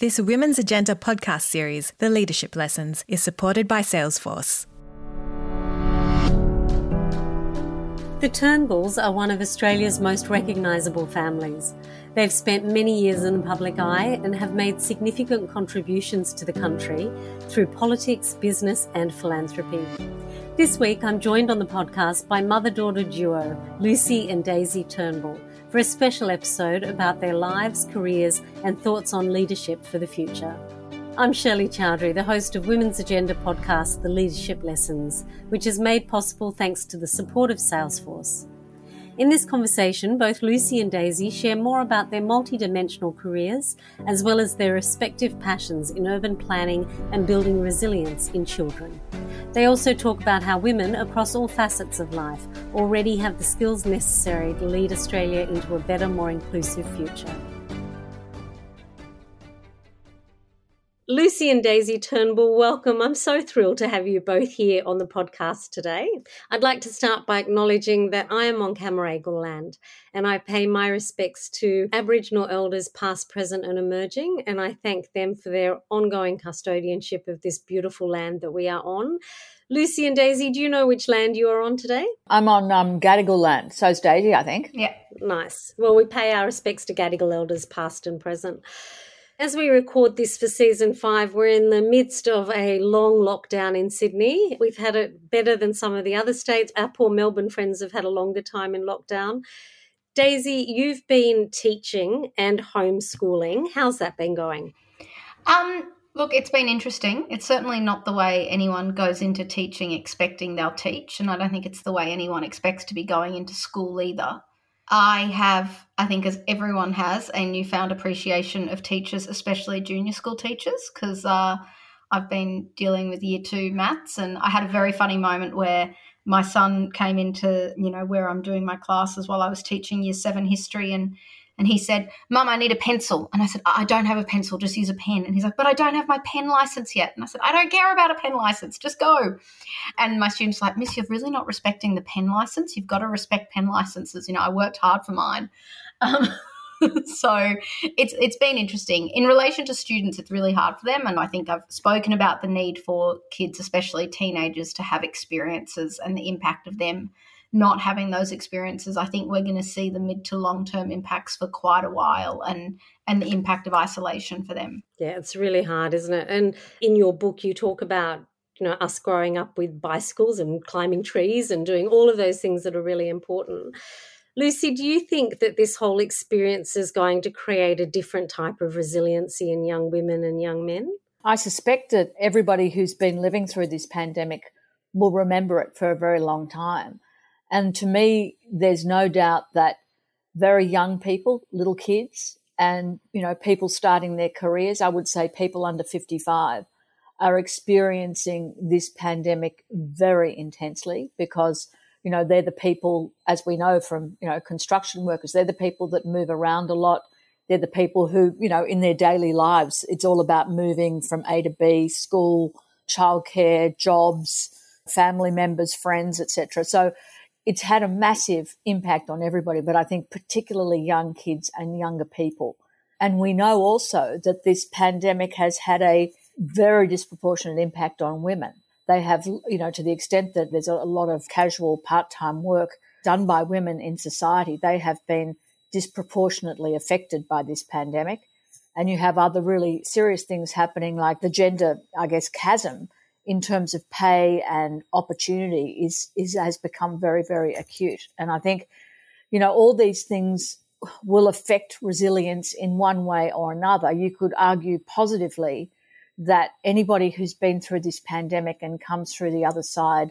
This Women's Agenda podcast series, The Leadership Lessons, is supported by Salesforce. The Turnbulls are one of Australia's most recognisable families. They've spent many years in the public eye and have made significant contributions to the country through politics, business, and philanthropy. This week, I'm joined on the podcast by mother daughter duo Lucy and Daisy Turnbull for a special episode about their lives, careers, and thoughts on leadership for the future. I'm Shirley Chowdhary, the host of Women's Agenda podcast, The Leadership Lessons, which is made possible thanks to the support of Salesforce. In this conversation, both Lucy and Daisy share more about their multidimensional careers, as well as their respective passions in urban planning and building resilience in children. They also talk about how women across all facets of life already have the skills necessary to lead Australia into a better, more inclusive future. Lucy and Daisy Turnbull, welcome. I'm so thrilled to have you both here on the podcast today. I'd like to start by acknowledging that I am on Cammeraygal land and I pay my respects to Aboriginal elders past, present, and emerging, and I thank them for their ongoing custodianship of this beautiful land that we are on. Lucy and Daisy, do you know which land you are on today? I'm on um, Gadigal land. So's Daisy, I think. Yeah. Nice. Well, we pay our respects to Gadigal elders past and present. As we record this for season five, we're in the midst of a long lockdown in Sydney. We've had it better than some of the other states. Our poor Melbourne friends have had a longer time in lockdown. Daisy, you've been teaching and homeschooling. How's that been going? Um, look, it's been interesting. It's certainly not the way anyone goes into teaching expecting they'll teach, and I don't think it's the way anyone expects to be going into school either. I have, I think, as everyone has, a newfound appreciation of teachers, especially junior school teachers, because uh, I've been dealing with year two maths, and I had a very funny moment where my son came into, you know, where I'm doing my classes while I was teaching year seven history, and and he said, Mum, I need a pencil. And I said, I don't have a pencil, just use a pen. And he's like, But I don't have my pen license yet. And I said, I don't care about a pen license, just go. And my student's like, Miss, you're really not respecting the pen license. You've got to respect pen licenses. You know, I worked hard for mine. Um, so it's it's been interesting in relation to students it's really hard for them and i think i've spoken about the need for kids especially teenagers to have experiences and the impact of them not having those experiences, I think we're going to see the mid to long term impacts for quite a while and and the impact of isolation for them. Yeah, it's really hard, isn't it? And in your book you talk about you know us growing up with bicycles and climbing trees and doing all of those things that are really important. Lucy, do you think that this whole experience is going to create a different type of resiliency in young women and young men? I suspect that everybody who's been living through this pandemic will remember it for a very long time. And to me, there's no doubt that very young people, little kids, and you know people starting their careers, I would say people under 55 are experiencing this pandemic very intensely because you know they're the people as we know from you know construction workers they're the people that move around a lot. They're the people who you know in their daily lives it's all about moving from A to B school childcare jobs family members friends etc so it's had a massive impact on everybody, but I think particularly young kids and younger people. And we know also that this pandemic has had a very disproportionate impact on women. They have, you know, to the extent that there's a lot of casual part time work done by women in society, they have been disproportionately affected by this pandemic. And you have other really serious things happening, like the gender, I guess, chasm in terms of pay and opportunity is, is has become very, very acute. And I think, you know, all these things will affect resilience in one way or another. You could argue positively that anybody who's been through this pandemic and comes through the other side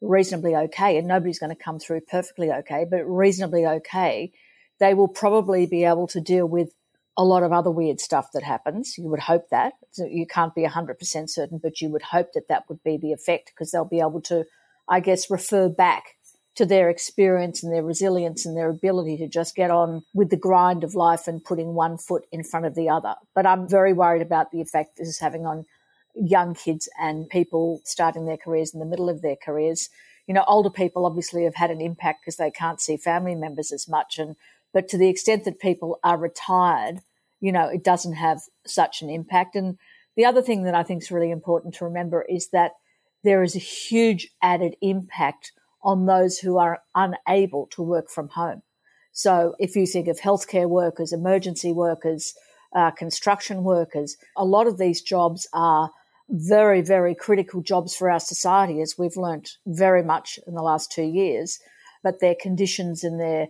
reasonably okay, and nobody's going to come through perfectly okay, but reasonably okay, they will probably be able to deal with a lot of other weird stuff that happens. You would hope that. So you can't be 100% certain, but you would hope that that would be the effect because they'll be able to, I guess, refer back to their experience and their resilience and their ability to just get on with the grind of life and putting one foot in front of the other. But I'm very worried about the effect this is having on young kids and people starting their careers in the middle of their careers. You know, older people obviously have had an impact because they can't see family members as much and but to the extent that people are retired, you know, it doesn't have such an impact. And the other thing that I think is really important to remember is that there is a huge added impact on those who are unable to work from home. So if you think of healthcare workers, emergency workers, uh, construction workers, a lot of these jobs are very, very critical jobs for our society, as we've learnt very much in the last two years. But their conditions and their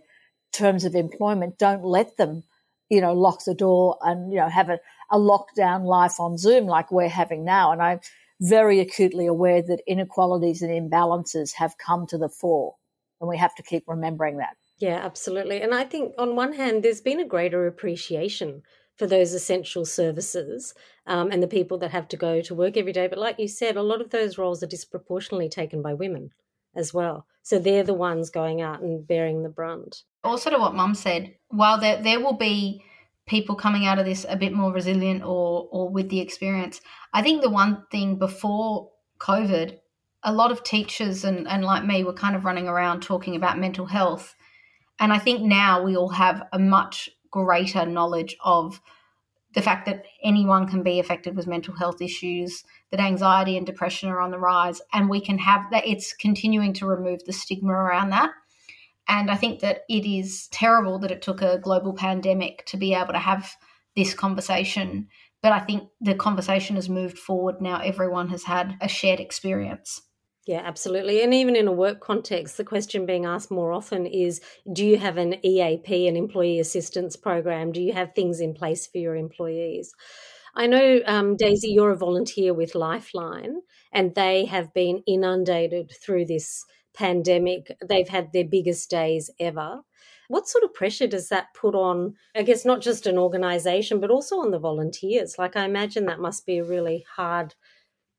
terms of employment don't let them, you know, lock the door and, you know, have a, a lockdown life on Zoom like we're having now. And I'm very acutely aware that inequalities and imbalances have come to the fore. And we have to keep remembering that. Yeah, absolutely. And I think on one hand, there's been a greater appreciation for those essential services um, and the people that have to go to work every day. But like you said, a lot of those roles are disproportionately taken by women as well. So they're the ones going out and bearing the brunt. Also, to what Mum said, while there there will be people coming out of this a bit more resilient or or with the experience, I think the one thing before COVID, a lot of teachers and, and like me were kind of running around talking about mental health. And I think now we all have a much greater knowledge of the fact that anyone can be affected with mental health issues, that anxiety and depression are on the rise, and we can have that. It's continuing to remove the stigma around that. And I think that it is terrible that it took a global pandemic to be able to have this conversation. But I think the conversation has moved forward now. Everyone has had a shared experience. Yeah, absolutely. And even in a work context, the question being asked more often is do you have an EAP, an employee assistance program? Do you have things in place for your employees? I know, um, Daisy, you're a volunteer with Lifeline, and they have been inundated through this pandemic. They've had their biggest days ever. What sort of pressure does that put on, I guess, not just an organization, but also on the volunteers? Like, I imagine that must be a really hard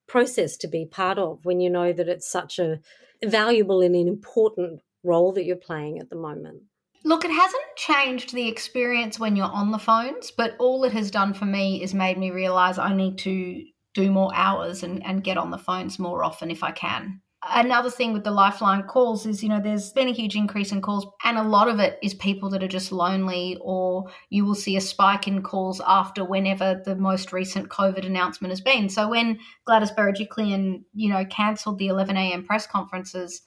process to be part of when you know that it's such a valuable and an important role that you're playing at the moment? Look, it hasn't changed the experience when you're on the phones, but all it has done for me is made me realize I need to do more hours and, and get on the phones more often if I can another thing with the lifeline calls is you know there's been a huge increase in calls and a lot of it is people that are just lonely or you will see a spike in calls after whenever the most recent covid announcement has been. So when gladys berejiklian you know cancelled the 11am press conferences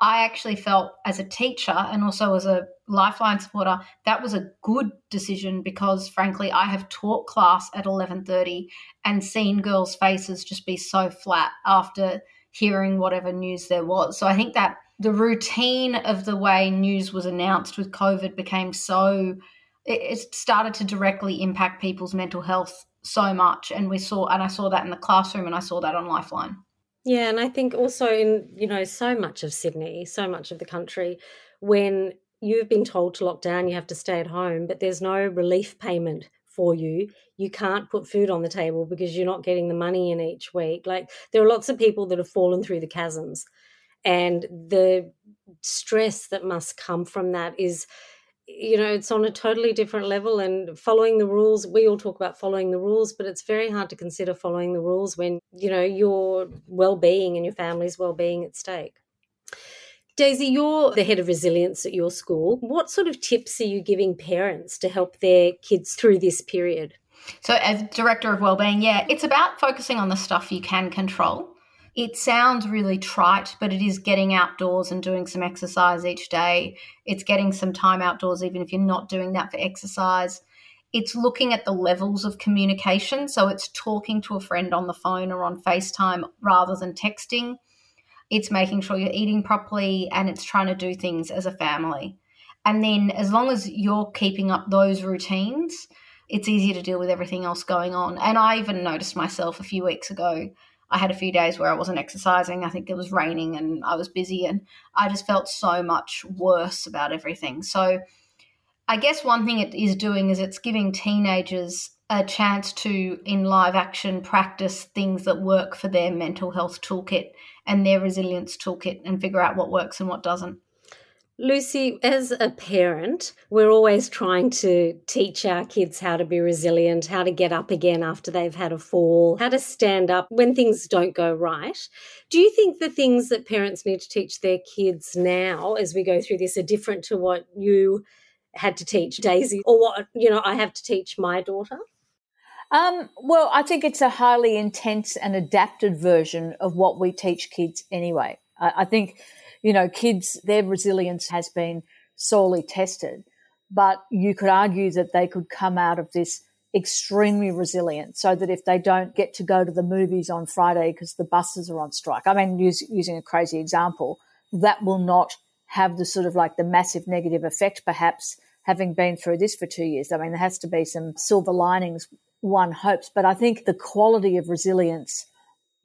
i actually felt as a teacher and also as a lifeline supporter that was a good decision because frankly i have taught class at 11.30 and seen girls faces just be so flat after hearing whatever news there was. So I think that the routine of the way news was announced with COVID became so, it, started to directly impact people's mental health so much. And we saw, and I saw that in the classroom and I saw that on Lifeline. Yeah, and I think also in, you know, so much of Sydney, so much of the country, when you've been told to lock down, you have to stay at home, but there's no relief payment for you. You can't put food on the table because you're not getting the money in each week. Like there are lots of people that have fallen through the chasms. And the stress that must come from that is, you know, it's on a totally different level. And following the rules, we all talk about following the rules, but it's very hard to consider following the rules when, you know, your well being and your family's well being at stake. Daisy, you're the head of resilience at your school. What sort of tips are you giving parents to help their kids through this period? So, as director of wellbeing, yeah, it's about focusing on the stuff you can control. It sounds really trite, but it is getting outdoors and doing some exercise each day. It's getting some time outdoors, even if you're not doing that for exercise. It's looking at the levels of communication. So, it's talking to a friend on the phone or on FaceTime rather than texting it's making sure you're eating properly and it's trying to do things as a family. And then as long as you're keeping up those routines, it's easier to deal with everything else going on. And I even noticed myself a few weeks ago. I had a few days where I wasn't exercising. I think it was raining and I was busy, and I just felt so much worse about everything. So, I guess one thing it is doing is it's giving teenagers a chance to, in live action, practice things that work for their mental health toolkit and their resilience toolkit and figure out what works and what doesn't. Lucy, as a parent, we're always trying to teach our kids how to be resilient, how to get up again after they've had a fall, how to stand up when things don't go right. Do you think the things that parents need to teach their kids now as we go through this are different to what you had to teach Daisy or what, you know, I have to teach my daughter? Um, well, I think it's a highly intense and adapted version of what we teach kids anyway. I, I think, you know, kids, their resilience has been sorely tested, but you could argue that they could come out of this extremely resilient so that if they don't get to go to the movies on Friday because the buses are on strike, I mean, use, using a crazy example, that will not have the sort of like the massive negative effect, perhaps having been through this for two years. I mean, there has to be some silver linings one hopes. But I think the quality of resilience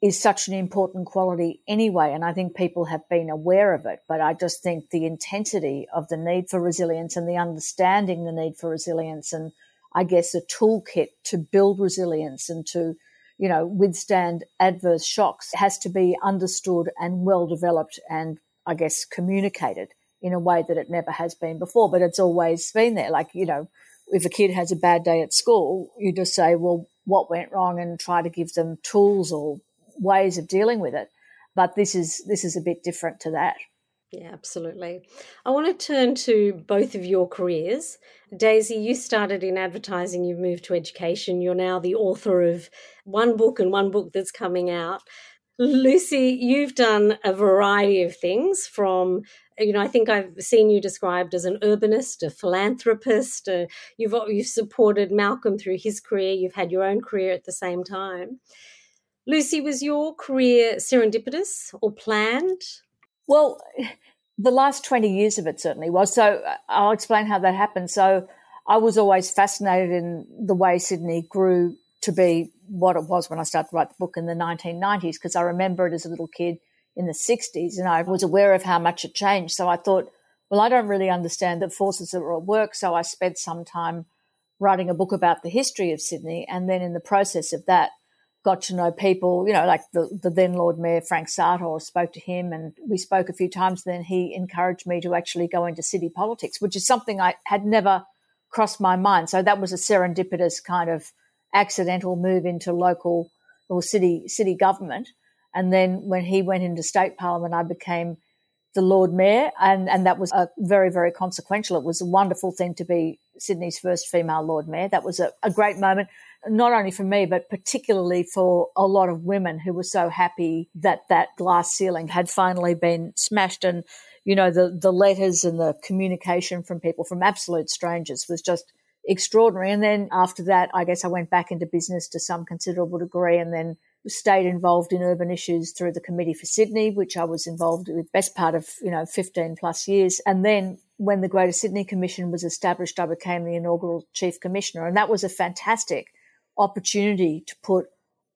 is such an important quality anyway. And I think people have been aware of it. But I just think the intensity of the need for resilience and the understanding the need for resilience and I guess a toolkit to build resilience and to, you know, withstand adverse shocks has to be understood and well developed and I guess communicated in a way that it never has been before. But it's always been there. Like, you know, if a kid has a bad day at school, you just say, well, what went wrong and try to give them tools or ways of dealing with it. But this is this is a bit different to that. Yeah, absolutely. I want to turn to both of your careers. Daisy, you started in advertising, you've moved to education. You're now the author of one book and one book that's coming out. Lucy, you've done a variety of things from you know, I think I've seen you described as an urbanist, a philanthropist. Uh, you've you've supported Malcolm through his career. You've had your own career at the same time. Lucy, was your career serendipitous or planned? Well, the last twenty years of it certainly was. So uh, I'll explain how that happened. So I was always fascinated in the way Sydney grew to be what it was when I started to write the book in the 1990s because I remember it as a little kid in the 60s and I was aware of how much it changed. So I thought, well, I don't really understand the forces that were at work. So I spent some time writing a book about the history of Sydney. And then in the process of that, got to know people, you know, like the, the then Lord Mayor Frank Sartor, spoke to him and we spoke a few times. Then he encouraged me to actually go into city politics, which is something I had never crossed my mind. So that was a serendipitous kind of accidental move into local or city city government. And then when he went into state parliament, I became the Lord Mayor, and, and that was a very, very consequential. It was a wonderful thing to be Sydney's first female Lord Mayor. That was a, a great moment, not only for me, but particularly for a lot of women who were so happy that that glass ceiling had finally been smashed. And, you know, the, the letters and the communication from people, from absolute strangers, was just extraordinary. And then after that, I guess I went back into business to some considerable degree and then stayed involved in urban issues through the Committee for Sydney, which I was involved with best part of, you know, 15 plus years. And then when the Greater Sydney Commission was established, I became the inaugural Chief Commissioner. And that was a fantastic opportunity to put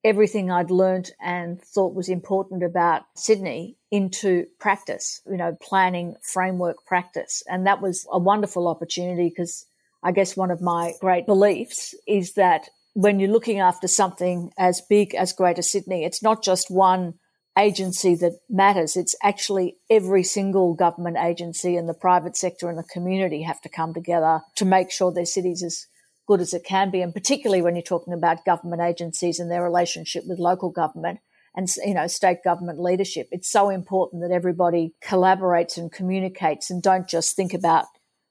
everything I'd learned and thought was important about Sydney into practice, you know, planning framework practice. And that was a wonderful opportunity because I guess one of my great beliefs is that when you're looking after something as big as Greater Sydney, it's not just one agency that matters. It's actually every single government agency and the private sector and the community have to come together to make sure their cities as good as it can be. And particularly when you're talking about government agencies and their relationship with local government and, you know, state government leadership. It's so important that everybody collaborates and communicates and don't just think about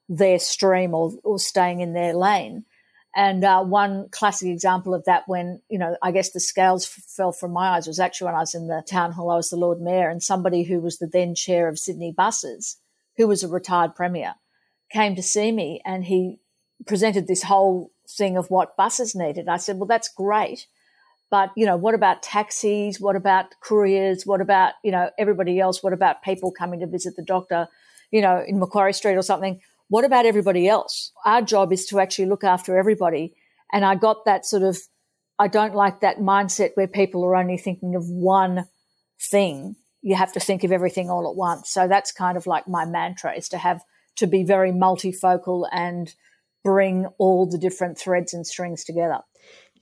their stream or, or staying in their lane and uh, one classic example of that, when you know, I guess the scales f- fell from my eyes, was actually when I was in the town hall. I was the Lord Mayor, and somebody who was the then chair of Sydney Buses, who was a retired premier, came to see me, and he presented this whole thing of what buses needed. I said, "Well, that's great." But, you know, what about taxis? What about couriers? What about, you know, everybody else? What about people coming to visit the doctor, you know, in Macquarie Street or something? What about everybody else? Our job is to actually look after everybody. And I got that sort of, I don't like that mindset where people are only thinking of one thing. You have to think of everything all at once. So that's kind of like my mantra is to have, to be very multifocal and bring all the different threads and strings together.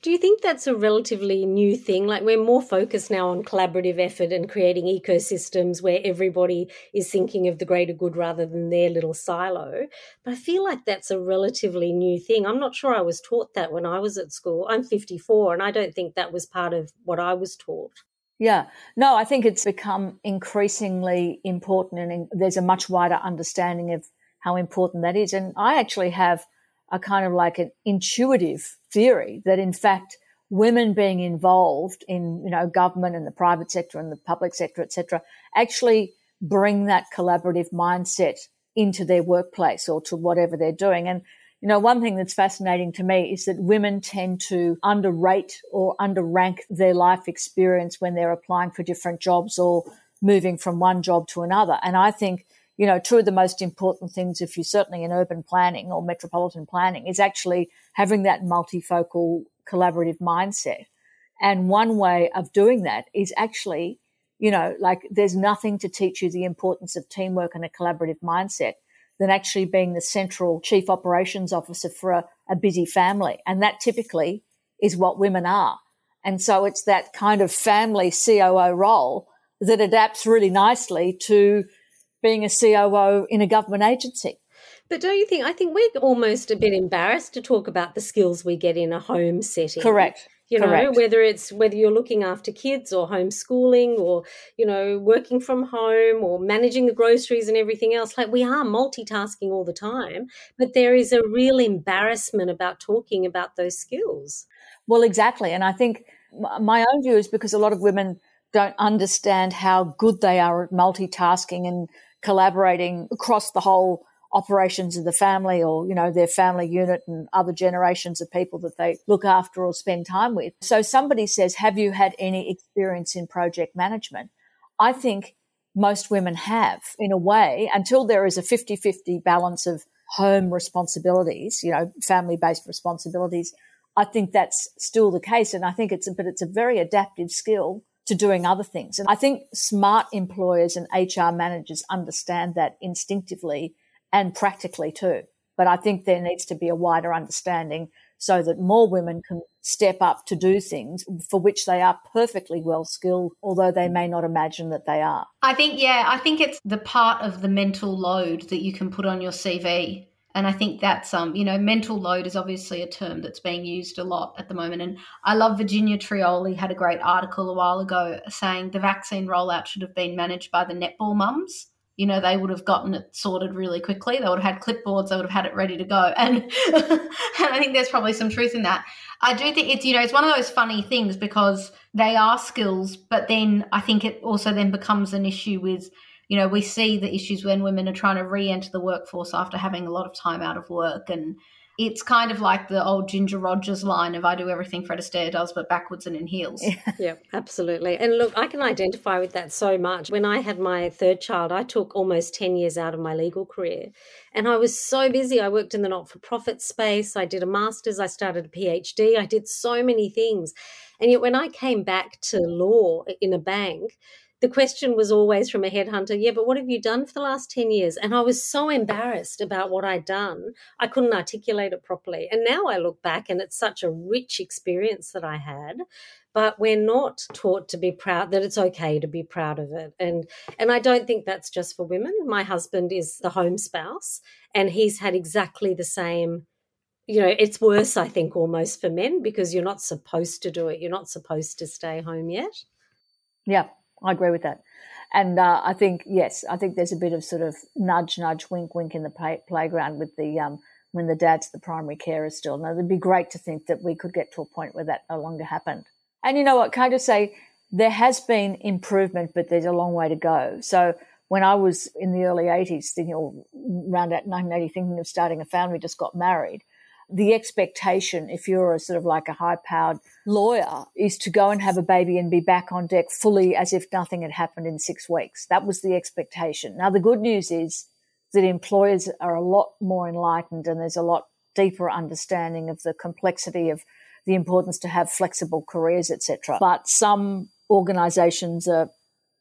Do you think that's a relatively new thing? Like we're more focused now on collaborative effort and creating ecosystems where everybody is thinking of the greater good rather than their little silo. But I feel like that's a relatively new thing. I'm not sure I was taught that when I was at school. I'm 54 and I don't think that was part of what I was taught. Yeah, no, I think it's become increasingly important and there's a much wider understanding of how important that is. And I actually have a kind of like an intuitive theory that in fact women being involved in you know government and the private sector and the public sector etc actually bring that collaborative mindset into their workplace or to whatever they're doing. And you know one thing that's fascinating to me is that women tend to underrate or underrank their life experience when they're applying for different jobs or moving from one job to another. And i think you know, two of the most important things, if you're certainly in urban planning or metropolitan planning, is actually having that multifocal collaborative mindset. And one way of doing that is actually, you know, like there's nothing to teach you the importance of teamwork and a collaborative mindset than actually being the central chief operations officer for a, a busy family. And that typically is what women are. And so it's that kind of family COO role that adapts really nicely to being a COO in a government agency. But don't you think? I think we're almost a bit embarrassed to talk about the skills we get in a home setting. Correct. You know, Correct. whether it's whether you're looking after kids or homeschooling or, you know, working from home or managing the groceries and everything else. Like we are multitasking all the time, but there is a real embarrassment about talking about those skills. Well, exactly. And I think my own view is because a lot of women don't understand how good they are at multitasking and collaborating across the whole operations of the family or, you know, their family unit and other generations of people that they look after or spend time with. So somebody says, have you had any experience in project management? I think most women have in a way until there is a 50 50 balance of home responsibilities, you know, family based responsibilities. I think that's still the case. And I think it's, a, but it's a very adaptive skill to doing other things. And I think smart employers and HR managers understand that instinctively and practically too. But I think there needs to be a wider understanding so that more women can step up to do things for which they are perfectly well skilled, although they may not imagine that they are. I think, yeah, I think it's the part of the mental load that you can put on your CV and I think that's um, you know, mental load is obviously a term that's being used a lot at the moment. And I love Virginia Trioli had a great article a while ago saying the vaccine rollout should have been managed by the netball mums. You know, they would have gotten it sorted really quickly. They would have had clipboards, they would have had it ready to go. And and I think there's probably some truth in that. I do think it's, you know, it's one of those funny things because they are skills, but then I think it also then becomes an issue with you know, we see the issues when women are trying to re enter the workforce after having a lot of time out of work. And it's kind of like the old Ginger Rogers line of I do everything Fred Astaire does, but backwards and in heels. yeah, absolutely. And look, I can identify with that so much. When I had my third child, I took almost 10 years out of my legal career. And I was so busy. I worked in the not for profit space. I did a master's. I started a PhD. I did so many things. And yet, when I came back to law in a bank, the question was always from a headhunter, yeah, but what have you done for the last 10 years? And I was so embarrassed about what I'd done, I couldn't articulate it properly. And now I look back and it's such a rich experience that I had. But we're not taught to be proud that it's okay to be proud of it. And and I don't think that's just for women. My husband is the home spouse and he's had exactly the same you know, it's worse, I think, almost for men because you're not supposed to do it. You're not supposed to stay home yet. Yeah, I agree with that. And uh, I think, yes, I think there's a bit of sort of nudge, nudge, wink, wink in the play- playground with the um, when the dad's the primary carer still. Now, it'd be great to think that we could get to a point where that no longer happened. And you know what? Can I just say there has been improvement, but there's a long way to go. So when I was in the early 80s, thinking, or around 1980, thinking of starting a family, just got married the expectation, if you're a sort of like a high powered lawyer, is to go and have a baby and be back on deck fully as if nothing had happened in six weeks. That was the expectation. Now, the good news is that employers are a lot more enlightened and there's a lot deeper understanding of the complexity of the importance to have flexible careers, etc. But some organizations are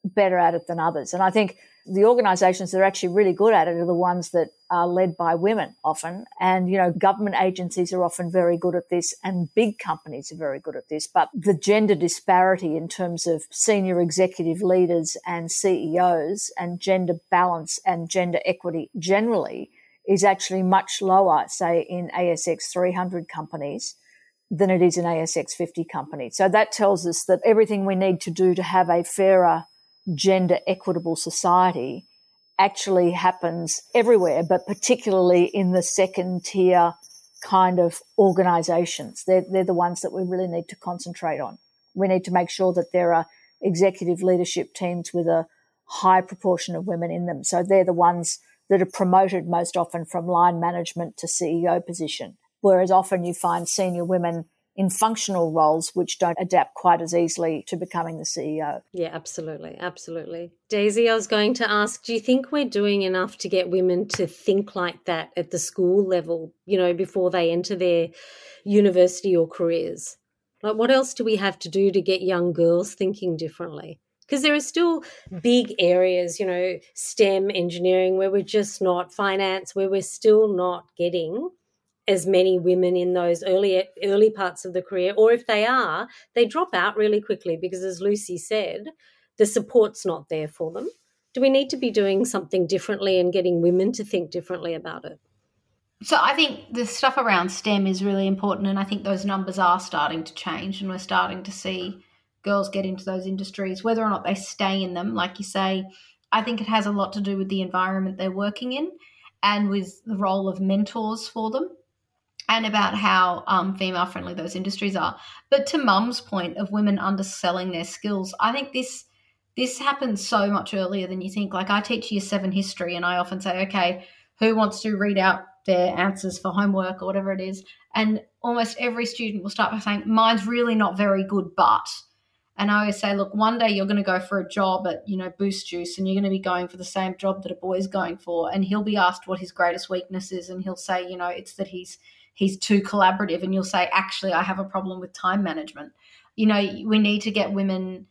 better at it than others. And I think the organizations that are actually really good at it are the ones that are led by women often. And, you know, government agencies are often very good at this and big companies are very good at this. But the gender disparity in terms of senior executive leaders and CEOs and gender balance and gender equity generally is actually much lower, say, in ASX 300 companies than it is in ASX 50 companies. So that tells us that everything we need to do to have a fairer gender equitable society actually happens everywhere, but particularly in the second tier kind of organizations. They're, they're the ones that we really need to concentrate on. We need to make sure that there are executive leadership teams with a high proportion of women in them. So they're the ones that are promoted most often from line management to CEO position. Whereas often you find senior women in functional roles which don't adapt quite as easily to becoming the CEO. Yeah, absolutely. Absolutely. Daisy, I was going to ask do you think we're doing enough to get women to think like that at the school level, you know, before they enter their university or careers? Like, what else do we have to do to get young girls thinking differently? Because there are still hmm. big areas, you know, STEM, engineering, where we're just not, finance, where we're still not getting as many women in those early early parts of the career or if they are they drop out really quickly because as lucy said the support's not there for them. Do we need to be doing something differently and getting women to think differently about it? So i think the stuff around stem is really important and i think those numbers are starting to change and we're starting to see girls get into those industries whether or not they stay in them. Like you say i think it has a lot to do with the environment they're working in and with the role of mentors for them and about how um, female friendly those industries are. But to Mum's point of women underselling their skills, I think this this happens so much earlier than you think. Like I teach year seven history, and I often say, okay, who wants to read out their answers for homework or whatever it is? And almost every student will start by saying, mine's really not very good, but. And I always say, look, one day you're going to go for a job at, you know, Boost Juice and you're going to be going for the same job that a boy's going for. And he'll be asked what his greatest weakness is. And he'll say, you know, it's that he's he's too collaborative and you'll say actually i have a problem with time management. You know we need to get women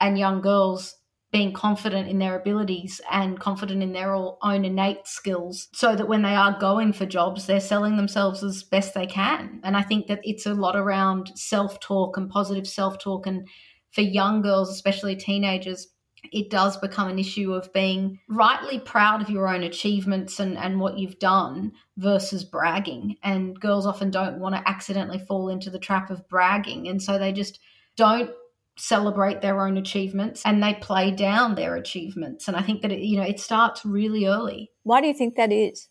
and young girls being confident in their abilities and confident in their own innate skills so that when they are going for jobs they're selling themselves as best they can. And i think that it's a lot around self-talk and positive self-talk and for young girls especially teenagers it does become an issue of being rightly proud of your own achievements and, and what you've done versus bragging. And girls often don't want to accidentally fall into the trap of bragging. And so they just don't celebrate their own achievements and they play down their achievements. And I think that, it, you know, it starts really early. Why do you think that is?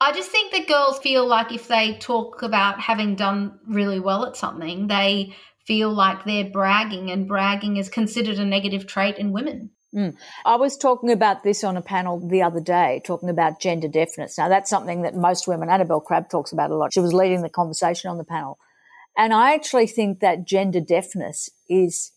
I just think that girls feel like if they talk about having done really well at something, they feel like they're bragging, and bragging is considered a negative trait in women. Mm. I was talking about this on a panel the other day, talking about gender deafness. Now, that's something that most women, Annabelle Crabb talks about a lot. She was leading the conversation on the panel. And I actually think that gender deafness is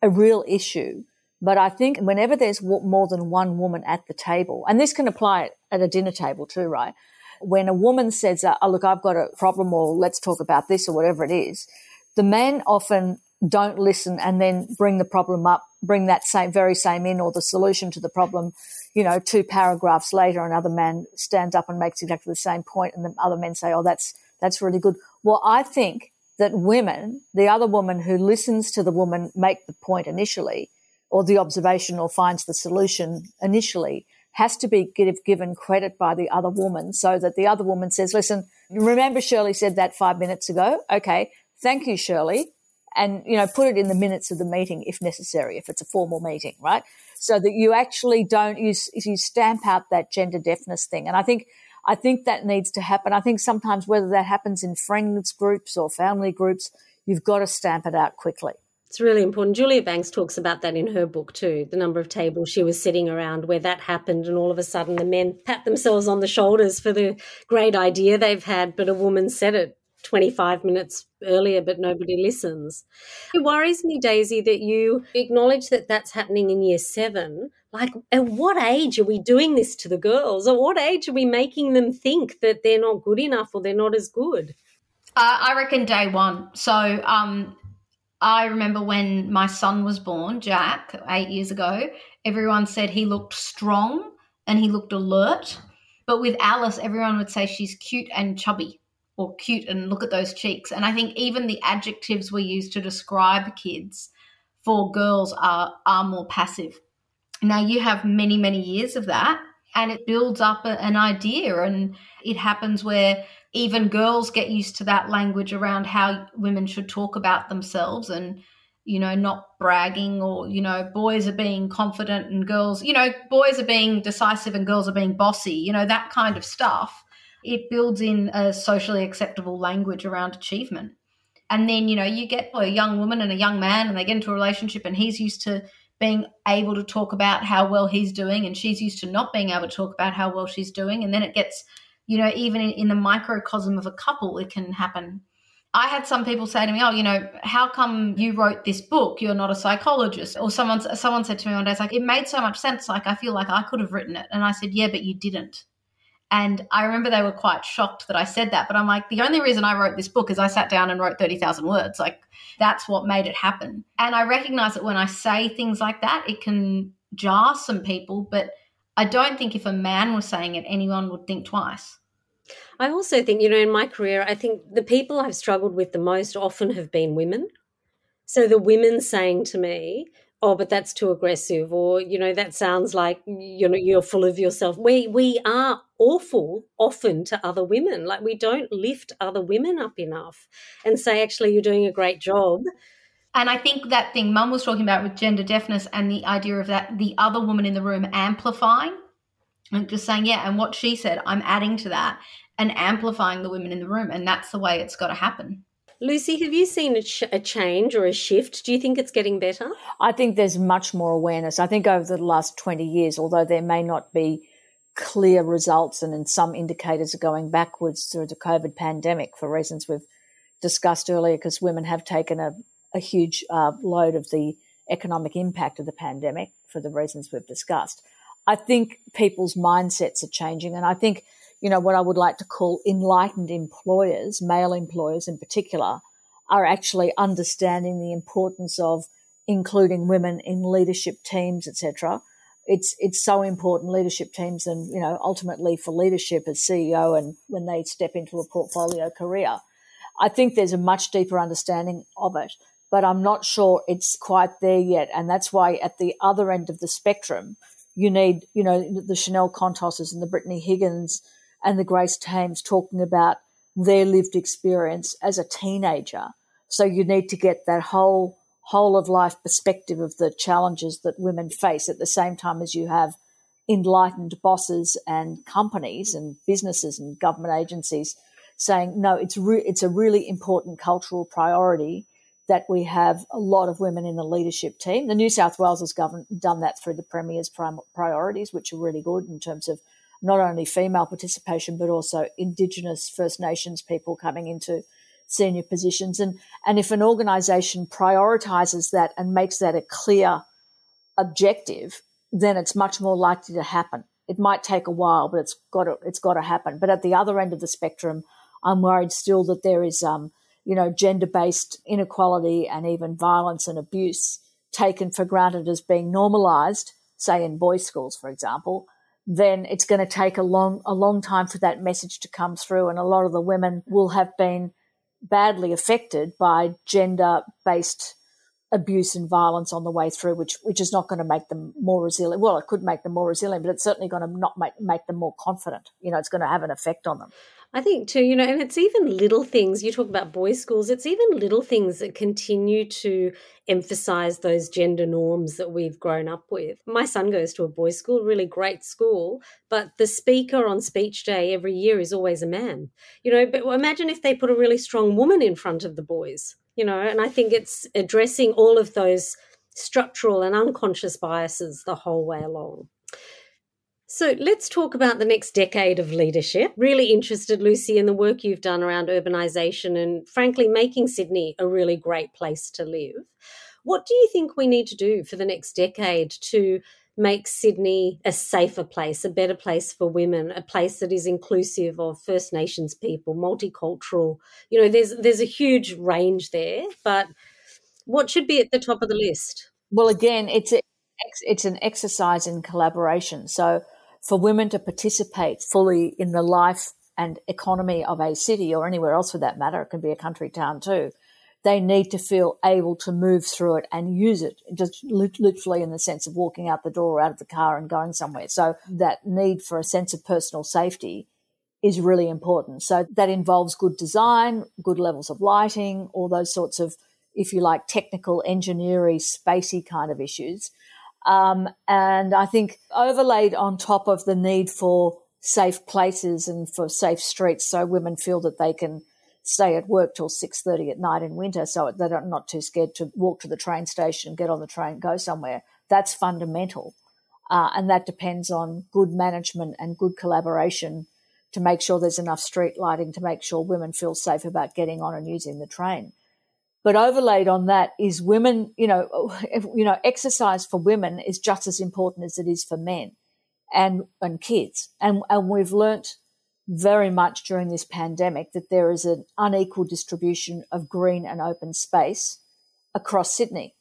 a real issue. But I think whenever there's more than one woman at the table, and this can apply at a dinner table too, right? When a woman says, oh, look, I've got a problem or let's talk about this or whatever it is, the men often don't listen and then bring the problem up, bring that same, very same in or the solution to the problem, you know, two paragraphs later, another man stands up and makes exactly the same point and the other men say, oh, that's, that's really good. Well, I think that women, the other woman who listens to the woman make the point initially or the observation or finds the solution initially has to be given credit by the other woman so that the other woman says, listen, remember Shirley said that five minutes ago? Okay. Thank you, Shirley. And, you know, put it in the minutes of the meeting if necessary, if it's a formal meeting, right? So that you actually don't, you, you stamp out that gender deafness thing. And I think, I think that needs to happen. I think sometimes whether that happens in friends groups or family groups, you've got to stamp it out quickly. It's really important. Julia Banks talks about that in her book too. The number of tables she was sitting around where that happened, and all of a sudden the men pat themselves on the shoulders for the great idea they've had, but a woman said it 25 minutes earlier, but nobody listens. It worries me, Daisy, that you acknowledge that that's happening in year seven. Like, at what age are we doing this to the girls? At what age are we making them think that they're not good enough or they're not as good? Uh, I reckon day one. So, um, I remember when my son was born, Jack, eight years ago, everyone said he looked strong and he looked alert. But with Alice, everyone would say she's cute and chubby or cute and look at those cheeks. And I think even the adjectives we use to describe kids for girls are are more passive. Now you have many many years of that and it builds up an idea and it happens where even girls get used to that language around how women should talk about themselves and you know, not bragging or, you know, boys are being confident and girls, you know, boys are being decisive and girls are being bossy, you know, that kind of stuff. It builds in a socially acceptable language around achievement. And then, you know, you get a young woman and a young man and they get into a relationship and he's used to being able to talk about how well he's doing and she's used to not being able to talk about how well she's doing. And then it gets, you know, even in, in the microcosm of a couple, it can happen I had some people say to me, "Oh, you know, how come you wrote this book? You're not a psychologist." Or someone someone said to me one day, "It's like it made so much sense. Like I feel like I could have written it." And I said, "Yeah, but you didn't." And I remember they were quite shocked that I said that. But I'm like, the only reason I wrote this book is I sat down and wrote 30,000 words. Like, that's what made it happen. And I recognize that when I say things like that, it can jar some people. But I don't think if a man was saying it, anyone would think twice. I also think, you know, in my career, I think the people I've struggled with the most often have been women. So the women saying to me, oh but that's too aggressive or you know that sounds like you know you're full of yourself we we are awful often to other women like we don't lift other women up enough and say actually you're doing a great job and I think that thing mum was talking about with gender deafness and the idea of that the other woman in the room amplifying and just saying, yeah, and what she said, I'm adding to that and amplifying the women in the room. And that's the way it's got to happen. Lucy, have you seen a, ch- a, change or a shift? Do you think it's getting better? I think there's much more awareness. I think over the last 20 years, although there may not be clear results and in some indicators are going backwards through the COVID pandemic for reasons we've discussed earlier, because women have taken a, a huge uh, load of the economic impact of the pandemic for the reasons we've discussed. I think people's mindsets are changing. And I think, you know, what I would like to call enlightened employers, male employers in particular, are actually understanding the importance of including women in leadership teams, etc. It's it's so important leadership teams, and you know, ultimately for leadership as CEO, and when they step into a portfolio career, I think there's a much deeper understanding of it. But I'm not sure it's quite there yet, and that's why at the other end of the spectrum, you need, you know, the Chanel Contosses and the Brittany Higgins and the Grace Tames talking about their lived experience as a teenager. So you need to get that whole whole of life perspective of the challenges that women face at the same time as you have enlightened bosses and companies and businesses and government agencies saying no it's re- it's a really important cultural priority that we have a lot of women in the leadership team. The New South Wales has govern- done that through the Premier's prim- priorities, which are really good in terms of not only female participation, but also Indigenous First Nations people coming into senior positions. And, and if an organisation prioritises that and makes that a clear objective, then it's much more likely to happen. It might take a while, but it's got to, it's got to happen. But at the other end of the spectrum, I'm worried still that there is um, you know, gender based inequality and even violence and abuse taken for granted as being normalized, say in boys' schools, for example, then it's going to take a long, a long time for that message to come through. And a lot of the women will have been badly affected by gender based abuse and violence on the way through, which which is not going to make them more resilient. Well, it could make them more resilient, but it's certainly going to not make make them more confident. You know, it's going to have an effect on them. I think too, you know, and it's even little things. You talk about boys' schools, it's even little things that continue to emphasize those gender norms that we've grown up with. My son goes to a boys' school, really great school, but the speaker on speech day every year is always a man. You know, but imagine if they put a really strong woman in front of the boys, you know, and I think it's addressing all of those structural and unconscious biases the whole way along. So let's talk about the next decade of leadership. Really interested, Lucy, in the work you've done around urbanisation and, frankly, making Sydney a really great place to live. What do you think we need to do for the next decade to make Sydney a safer place, a better place for women, a place that is inclusive of First Nations people, multicultural? You know, there's there's a huge range there, but what should be at the top of the list? Well, again, it's a, it's an exercise in collaboration. So for women to participate fully in the life and economy of a city or anywhere else for that matter, it can be a country town too, they need to feel able to move through it and use it, just literally in the sense of walking out the door or out of the car and going somewhere. So that need for a sense of personal safety is really important. So that involves good design, good levels of lighting, all those sorts of if you like, technical, engineering, spacey kind of issues. Um, and I think overlaid on top of the need for safe places and for safe streets so women feel that they can stay at work till 6.30 at night in winter so they're not too scared to walk to the train station, get on the train, go somewhere. That's fundamental. Uh, and that depends on good management and good collaboration to make sure there's enough street lighting to make sure women feel safe about getting on and using the train. But overlaid on that is women, you know, you know, exercise for women is just as important as it is for men and, and kids. And, and we've learnt very much during this pandemic that there is an unequal distribution of green and open space across Sydney,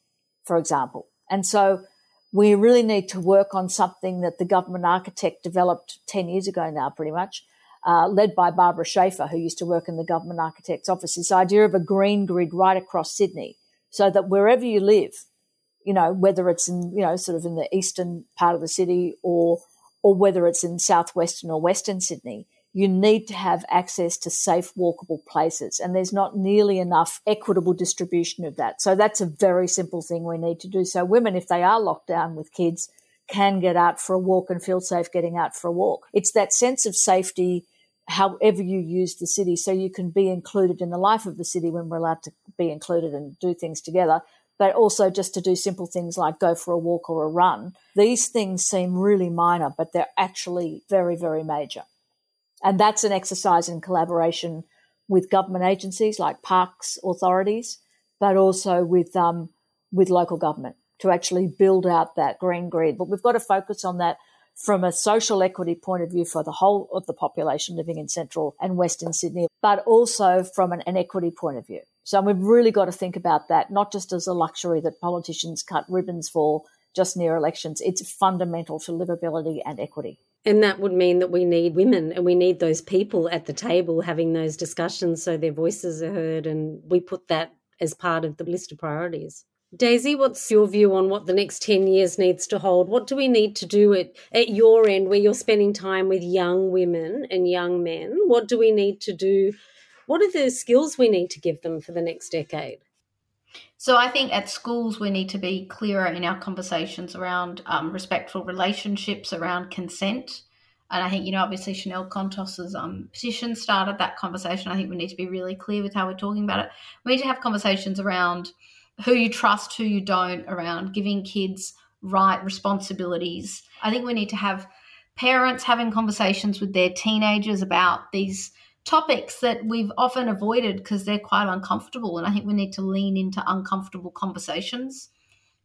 for example. And so we really need to work on something that the government architect developed 10 years ago now, pretty much, uh, led by Barbara Schaefer, who used to work in the government architect's office, this idea of a green grid right across Sydney so that wherever you live, you know, whether it's in, you know, sort of in the eastern part of the city or, or whether it's in southwestern or western Sydney, you need to have access to safe walkable places. And there's not nearly enough equitable distribution of that. So that's a very simple thing we need to do. So women, if they are locked down with kids, can get out for a walk and feel safe getting out for a walk. It's that sense of safety however you use the city so you can be included in the life of the city when we're allowed to be included and do things together but also just to do simple things like go for a walk or a run. These things seem really minor, but they're actually very, very major. And that's an exercise in collaboration with government agencies like parks authorities, but also with, um, with local government to actually build out that green grid. But we've got to focus on that from a social equity point of view for the whole of the population living in central and western Sydney, but also from an, an equity point of view. So we've really got to think about that, not just as a luxury that politicians cut ribbons for just near elections. It's fundamental to livability and equity. And that would mean that we need women and we need those people at the table having those discussions so their voices are heard. And we put that as part of the list of priorities. Daisy, what's your view on what the next 10 years needs to hold? What do we need to do at, at your end where you're spending time with young women and young men? What do we need to do? What are the skills we need to give them for the next decade? So I think at schools we need to be clearer in our conversations around um, respectful relationships, around consent. And I think, you know, obviously Chanel Contos's um, petition started that conversation. I think we need to be really clear with how we're talking about it. We need to have conversations around who you trust, who you don't, around giving kids right responsibilities. I think we need to have parents having conversations with their teenagers about these topics that we've often avoided because they're quite uncomfortable. And I think we need to lean into uncomfortable conversations.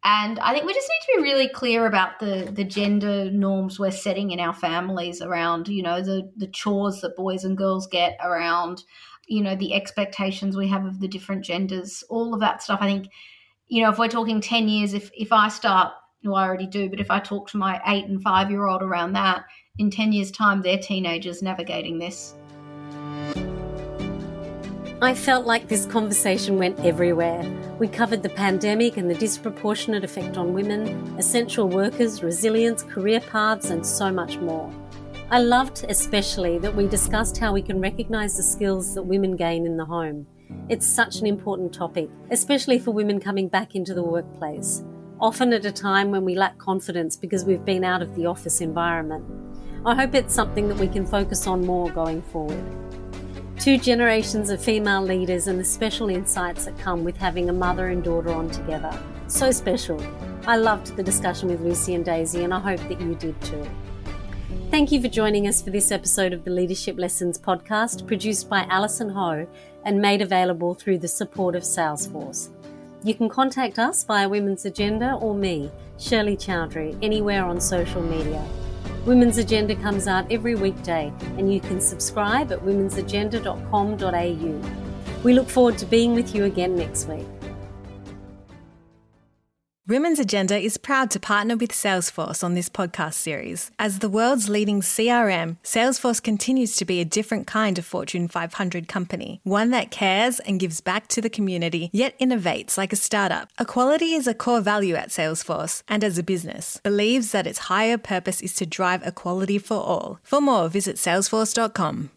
And I think we just need to be really clear about the the gender norms we're setting in our families around, you know, the the chores that boys and girls get around, you know, the expectations we have of the different genders, all of that stuff. I think, you know, if we're talking 10 years, if if I start, well, I already do, but if I talk to my eight and five year old around that, in 10 years' time, they're teenagers navigating this. I felt like this conversation went everywhere. We covered the pandemic and the disproportionate effect on women, essential workers, resilience, career paths, and so much more. I loved especially that we discussed how we can recognise the skills that women gain in the home. It's such an important topic, especially for women coming back into the workplace, often at a time when we lack confidence because we've been out of the office environment. I hope it's something that we can focus on more going forward. Two generations of female leaders and the special insights that come with having a mother and daughter on together. So special. I loved the discussion with Lucy and Daisy, and I hope that you did too. Thank you for joining us for this episode of the Leadership Lessons podcast, produced by Alison Ho and made available through the support of Salesforce. You can contact us via Women's Agenda or me, Shirley Chowdhary, anywhere on social media. Women's Agenda comes out every weekday, and you can subscribe at womensagenda.com.au. We look forward to being with you again next week. Women's Agenda is proud to partner with Salesforce on this podcast series. As the world's leading CRM, Salesforce continues to be a different kind of Fortune 500 company, one that cares and gives back to the community, yet innovates like a startup. Equality is a core value at Salesforce, and as a business, believes that its higher purpose is to drive equality for all. For more, visit salesforce.com.